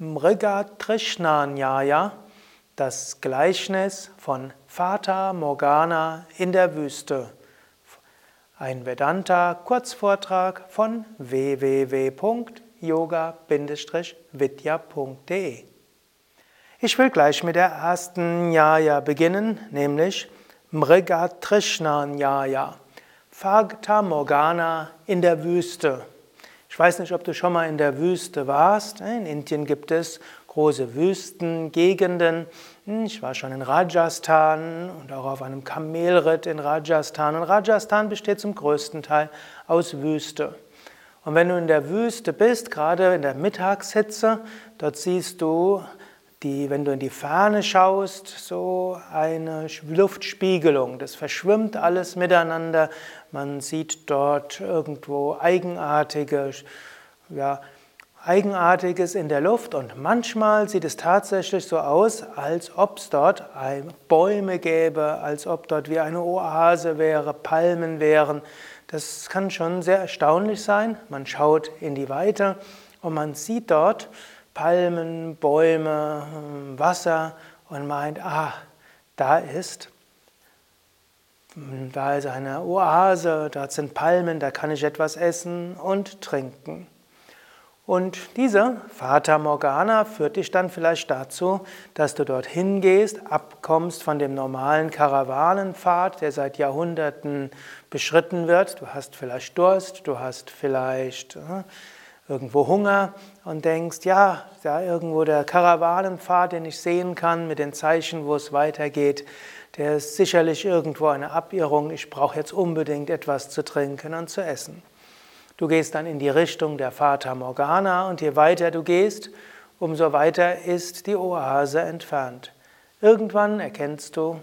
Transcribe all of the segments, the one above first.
Mrigatrishna das Gleichnis von Fata Morgana in der Wüste. Ein Vedanta-Kurzvortrag von www.yoga-vidya.de Ich will gleich mit der ersten Nyaya beginnen, nämlich Mrigatrishna Nyaya. Fata Morgana in der Wüste. Ich weiß nicht, ob du schon mal in der Wüste warst. In Indien gibt es große Wüstengegenden. Ich war schon in Rajasthan und auch auf einem Kamelritt in Rajasthan. Und Rajasthan besteht zum größten Teil aus Wüste. Und wenn du in der Wüste bist, gerade in der Mittagshitze, dort siehst du die, wenn du in die Ferne schaust, so eine Luftspiegelung. Das verschwimmt alles miteinander. Man sieht dort irgendwo eigenartige, ja, Eigenartiges in der Luft und manchmal sieht es tatsächlich so aus, als ob es dort Bäume gäbe, als ob dort wie eine Oase wäre, Palmen wären. Das kann schon sehr erstaunlich sein. Man schaut in die Weite und man sieht dort Palmen, Bäume, Wasser und meint, ah, da ist, da ist eine Oase, da sind Palmen, da kann ich etwas essen und trinken. Und diese Fata Morgana führt dich dann vielleicht dazu, dass du dorthin gehst, abkommst von dem normalen Karawanenpfad, der seit Jahrhunderten beschritten wird. Du hast vielleicht Durst, du hast vielleicht äh, irgendwo Hunger und denkst, ja, da irgendwo der Karawanenpfad, den ich sehen kann mit den Zeichen, wo es weitergeht, der ist sicherlich irgendwo eine Abirrung. Ich brauche jetzt unbedingt etwas zu trinken und zu essen. Du gehst dann in die Richtung der Fata Morgana und je weiter du gehst, umso weiter ist die Oase entfernt. Irgendwann erkennst du,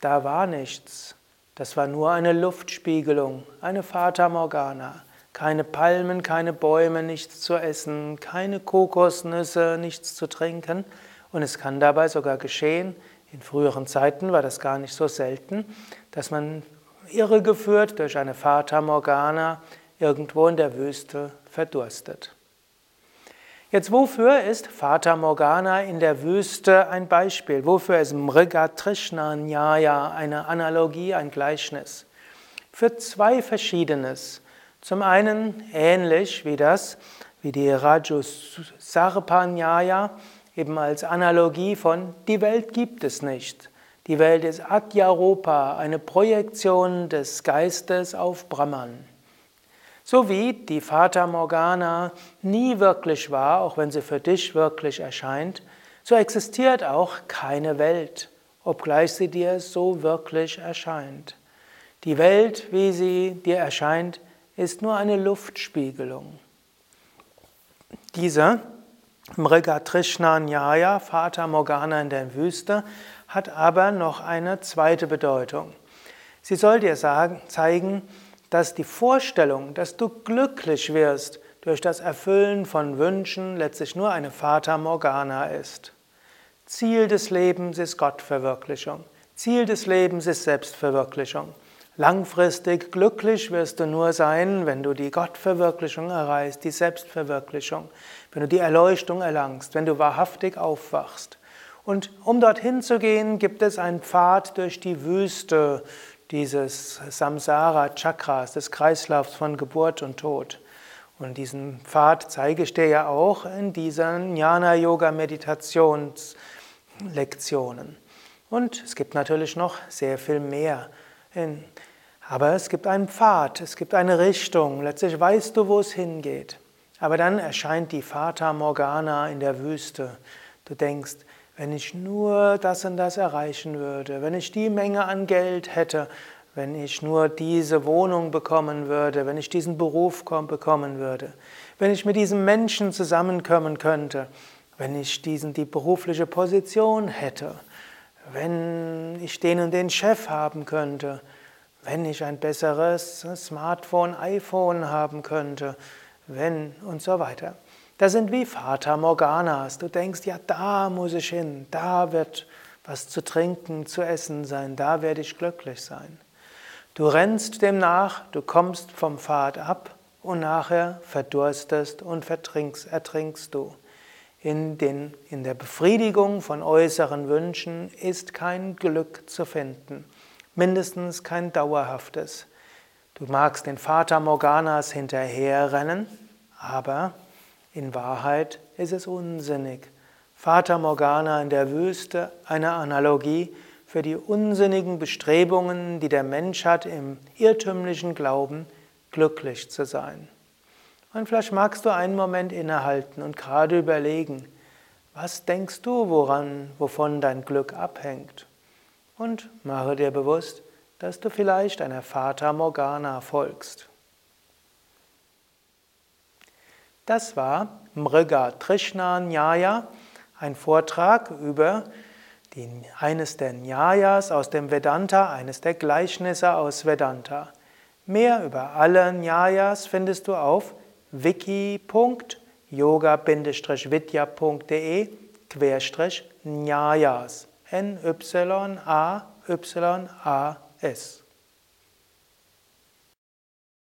da war nichts. Das war nur eine Luftspiegelung, eine Fata Morgana. Keine Palmen, keine Bäume, nichts zu essen, keine Kokosnüsse, nichts zu trinken. Und es kann dabei sogar geschehen, in früheren Zeiten war das gar nicht so selten, dass man irregeführt durch eine Fata Morgana irgendwo in der Wüste verdurstet. Jetzt, wofür ist Fata Morgana in der Wüste ein Beispiel? Wofür ist Mrigatrishna Nyaya eine Analogie, ein Gleichnis? Für zwei Verschiedenes. Zum einen ähnlich wie das, wie die Rajusarpanyaya, eben als Analogie von die Welt gibt es nicht. Die Welt ist Adyaropa, eine Projektion des Geistes auf Brahman. So wie die Fata Morgana nie wirklich war, auch wenn sie für dich wirklich erscheint, so existiert auch keine Welt, obgleich sie dir so wirklich erscheint. Die Welt, wie sie dir erscheint, ist nur eine Luftspiegelung. Dieser Mrigatrishna Nyaya, Fata Morgana in der Wüste, hat aber noch eine zweite Bedeutung. Sie soll dir sagen, zeigen, dass die Vorstellung, dass du glücklich wirst durch das Erfüllen von Wünschen, letztlich nur eine Fata Morgana ist. Ziel des Lebens ist Gottverwirklichung. Ziel des Lebens ist Selbstverwirklichung. Langfristig glücklich wirst du nur sein, wenn du die Gottverwirklichung erreichst, die Selbstverwirklichung, wenn du die Erleuchtung erlangst, wenn du wahrhaftig aufwachst. Und um dorthin zu gehen, gibt es einen Pfad durch die Wüste dieses Samsara-Chakras, des Kreislaufs von Geburt und Tod. Und diesen Pfad zeige ich dir ja auch in diesen Jnana-Yoga-Meditationslektionen. Und es gibt natürlich noch sehr viel mehr. Aber es gibt einen Pfad, es gibt eine Richtung. Letztlich weißt du, wo es hingeht. Aber dann erscheint die Fata Morgana in der Wüste. Du denkst, wenn ich nur das und das erreichen würde, wenn ich die Menge an Geld hätte, wenn ich nur diese Wohnung bekommen würde, wenn ich diesen Beruf bekommen würde, wenn ich mit diesem Menschen zusammenkommen könnte, wenn ich diesen, die berufliche Position hätte, wenn ich den und den Chef haben könnte, wenn ich ein besseres Smartphone, iPhone haben könnte, wenn und so weiter. Das sind wie Fata Morganas. Du denkst, ja, da muss ich hin, da wird was zu trinken, zu essen sein, da werde ich glücklich sein. Du rennst dem nach, du kommst vom Pfad ab und nachher verdurstest und ertrinkst du. In, den, in der Befriedigung von äußeren Wünschen ist kein Glück zu finden, mindestens kein dauerhaftes. Du magst den Vater Morganas hinterherrennen, aber in Wahrheit ist es unsinnig. Vater Morgana in der Wüste, eine Analogie für die unsinnigen Bestrebungen, die der Mensch hat, im irrtümlichen Glauben glücklich zu sein. Und vielleicht magst du einen Moment innehalten und gerade überlegen, was denkst du, woran, wovon dein Glück abhängt? Und mache dir bewusst, dass du vielleicht einer Fata Morgana folgst. Das war Mriga Trishna Nyaya, ein Vortrag über die, eines der Nyayas aus dem Vedanta, eines der Gleichnisse aus Vedanta. Mehr über alle Nyayas findest du auf wiki.yoga-vidya.de Querstrich Nyayas. N-Y-A-Y-A-S